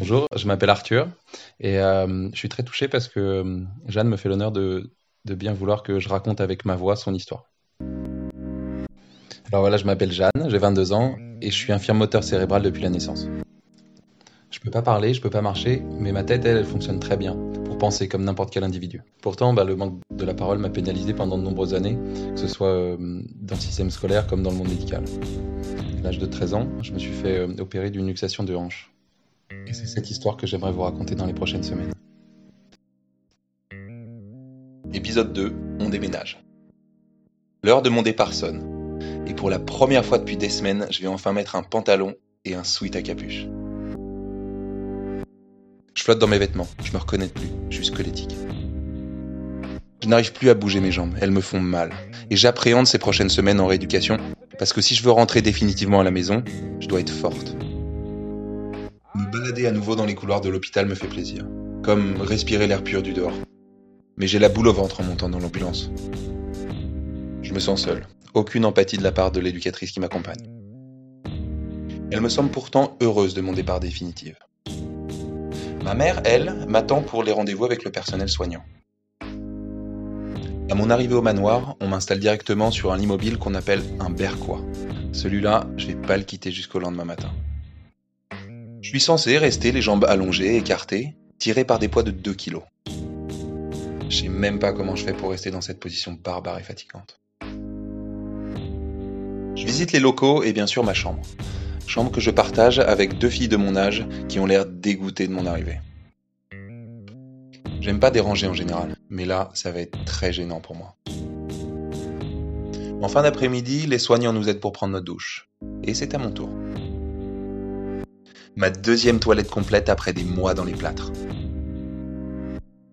Bonjour, je m'appelle Arthur et euh, je suis très touché parce que euh, Jeanne me fait l'honneur de, bien vouloir que je raconte avec ma voix son histoire. Alors voilà, je m'appelle Jeanne, j'ai 22 ans et je suis infirme moteur cérébral depuis la naissance. Je peux pas parler, je peux pas marcher, mais ma tête, elle, elle fonctionne très bien pour penser comme n'importe quel individu. Pourtant, bah, le manque de la parole m'a pénalisé pendant de nombreuses années, que ce soit euh, dans le système scolaire comme dans le monde médical. À l'âge de 13 ans, je me suis fait opérer d'une luxation de hanche. Et c'est cette histoire que j'aimerais vous raconter dans les prochaines semaines. Épisode 2, on déménage. L'heure de mon départ sonne. Et pour la première fois depuis des semaines, je vais enfin mettre un pantalon et un sweat à capuche. Je flotte dans mes vêtements, je me reconnais plus, je suis squelettique. Je n'arrive plus à bouger mes jambes, elles me font mal. Et j'appréhende ces prochaines semaines en rééducation, parce que si je veux rentrer définitivement à la maison, je dois être forte. Me balader à nouveau dans les couloirs de l'hôpital me fait plaisir, comme respirer l'air pur du dehors. Mais j'ai la boule au ventre en montant dans l'ambulance. Je me sens seul, aucune empathie de la part de l'éducatrice qui m'accompagne. Elle me semble pourtant heureuse de mon départ définitif. Ma mère, elle, m'attend pour les rendez-vous avec le personnel soignant. À mon arrivée au manoir, on m'installe directement sur un lit qu'on appelle un berquois. Celui-là, je vais pas le quitter jusqu'au lendemain matin. Suis censé rester les jambes allongées, écartées, tiré par des poids de 2 kilos. Je sais même pas comment je fais pour rester dans cette position barbare et fatigante. Je visite les locaux et bien sûr ma chambre. Chambre que je partage avec deux filles de mon âge qui ont l'air dégoûtées de mon arrivée. J'aime pas déranger en général, mais là, ça va être très gênant pour moi. En fin d'après-midi, les soignants nous aident pour prendre notre douche. Et c'est à mon tour. Ma deuxième toilette complète après des mois dans les plâtres.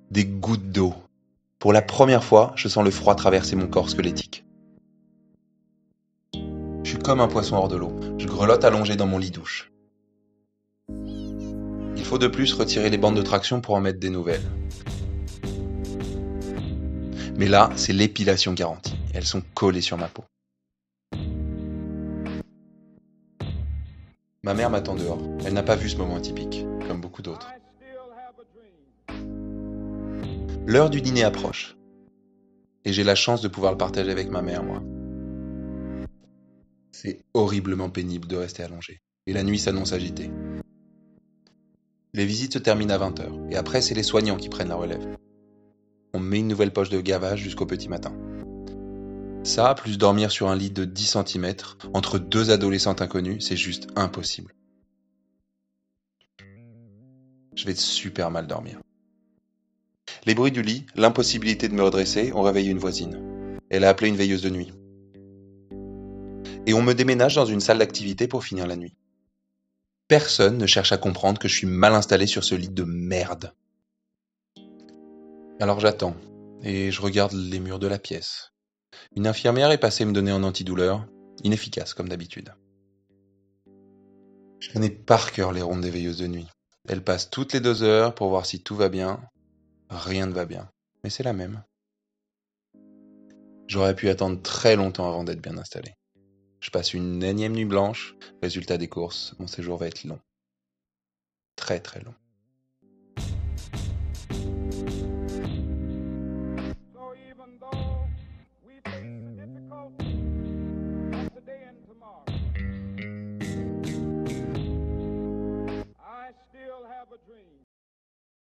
Des gouttes d'eau. Pour la première fois, je sens le froid traverser mon corps squelettique. Je suis comme un poisson hors de l'eau. Je grelotte allongé dans mon lit douche. Il faut de plus retirer les bandes de traction pour en mettre des nouvelles. Mais là, c'est l'épilation garantie. Elles sont collées sur ma peau. Ma mère m'attend dehors. Elle n'a pas vu ce moment atypique, comme beaucoup d'autres. L'heure du dîner approche. Et j'ai la chance de pouvoir le partager avec ma mère, moi. C'est horriblement pénible de rester allongé. Et la nuit s'annonce agitée. Les visites se terminent à 20h. Et après, c'est les soignants qui prennent la relève. On met une nouvelle poche de gavage jusqu'au petit matin. Ça, plus dormir sur un lit de 10 cm, entre deux adolescentes inconnues, c'est juste impossible. Je vais super mal dormir. Les bruits du lit, l'impossibilité de me redresser ont réveillé une voisine. Elle a appelé une veilleuse de nuit. Et on me déménage dans une salle d'activité pour finir la nuit. Personne ne cherche à comprendre que je suis mal installé sur ce lit de merde. Alors j'attends, et je regarde les murs de la pièce. Une infirmière est passée me donner un antidouleur, inefficace comme d'habitude. Je connais par cœur les rondes des veilleuses de nuit. Elles passent toutes les deux heures pour voir si tout va bien. Rien ne va bien, mais c'est la même. J'aurais pu attendre très longtemps avant d'être bien installé. Je passe une énième nuit blanche, résultat des courses, mon séjour va être long. Très très long. go.